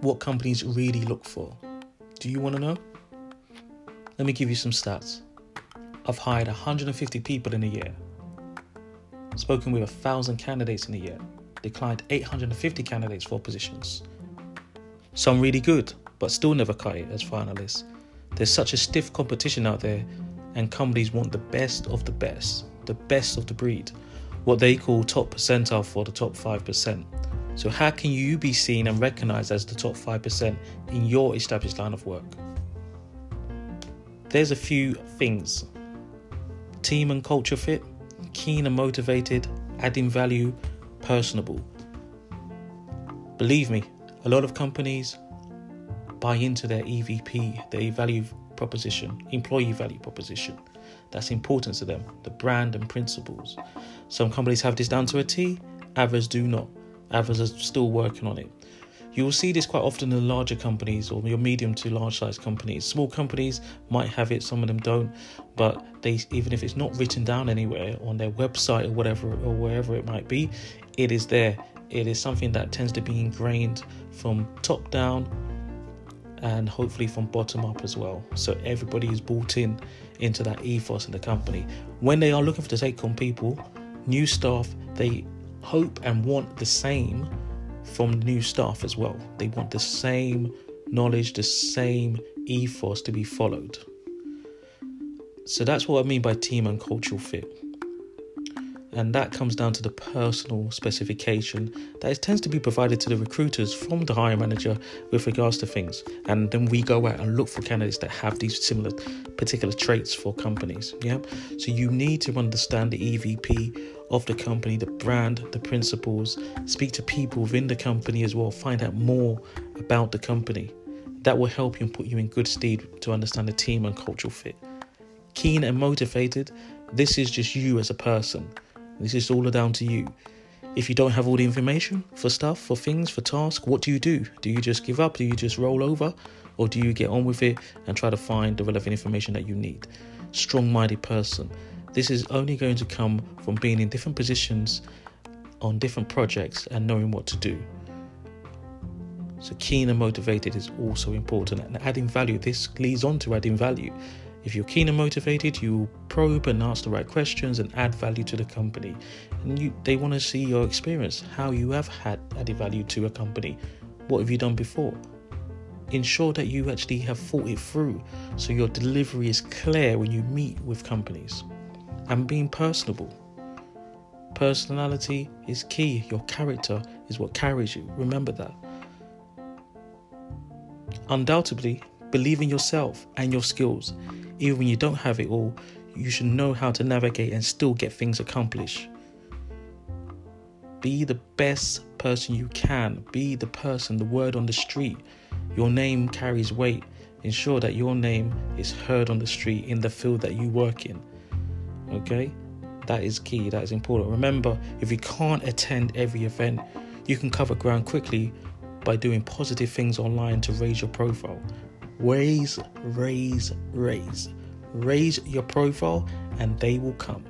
What companies really look for. Do you want to know? Let me give you some stats. I've hired 150 people in a year, spoken with 1,000 candidates in a year, declined 850 candidates for positions. Some really good, but still never cut it as finalists. There's such a stiff competition out there, and companies want the best of the best, the best of the breed, what they call top percentile for the top 5%. So, how can you be seen and recognized as the top 5% in your established line of work? There's a few things team and culture fit, keen and motivated, adding value, personable. Believe me, a lot of companies buy into their EVP, their value proposition, employee value proposition. That's important to them, the brand and principles. Some companies have this down to a T, others do not. Others are still working on it. You will see this quite often in larger companies or your medium to large size companies. Small companies might have it, some of them don't, but they even if it's not written down anywhere on their website or whatever or wherever it might be, it is there. It is something that tends to be ingrained from top down and hopefully from bottom up as well. So everybody is bought in into that ethos in the company. When they are looking for to take on people, new staff, they hope and want the same from new staff as well. They want the same knowledge, the same ethos to be followed. So that's what I mean by team and cultural fit. And that comes down to the personal specification that it tends to be provided to the recruiters from the hiring manager with regards to things. And then we go out and look for candidates that have these similar particular traits for companies. Yeah. So you need to understand the EVP of the company, the brand, the principles, speak to people within the company as well, find out more about the company. That will help you and put you in good stead to understand the team and cultural fit. Keen and motivated, this is just you as a person. This is all down to you. If you don't have all the information for stuff, for things, for tasks, what do you do? Do you just give up? Do you just roll over? Or do you get on with it and try to find the relevant information that you need? Strong minded person. This is only going to come from being in different positions on different projects and knowing what to do. So, keen and motivated is also important. And adding value, this leads on to adding value. If you're keen and motivated, you probe and ask the right questions and add value to the company. And you, they want to see your experience, how you have had added value to a company. What have you done before? Ensure that you actually have thought it through so your delivery is clear when you meet with companies and being personable. Personality is key. Your character is what carries you. Remember that. Undoubtedly, believe in yourself and your skills. Even when you don't have it all, you should know how to navigate and still get things accomplished. Be the best person you can. Be the person, the word on the street. Your name carries weight. Ensure that your name is heard on the street in the field that you work in. Okay? That is key, that is important. Remember, if you can't attend every event, you can cover ground quickly by doing positive things online to raise your profile. Raise, raise, raise. Raise your profile and they will come.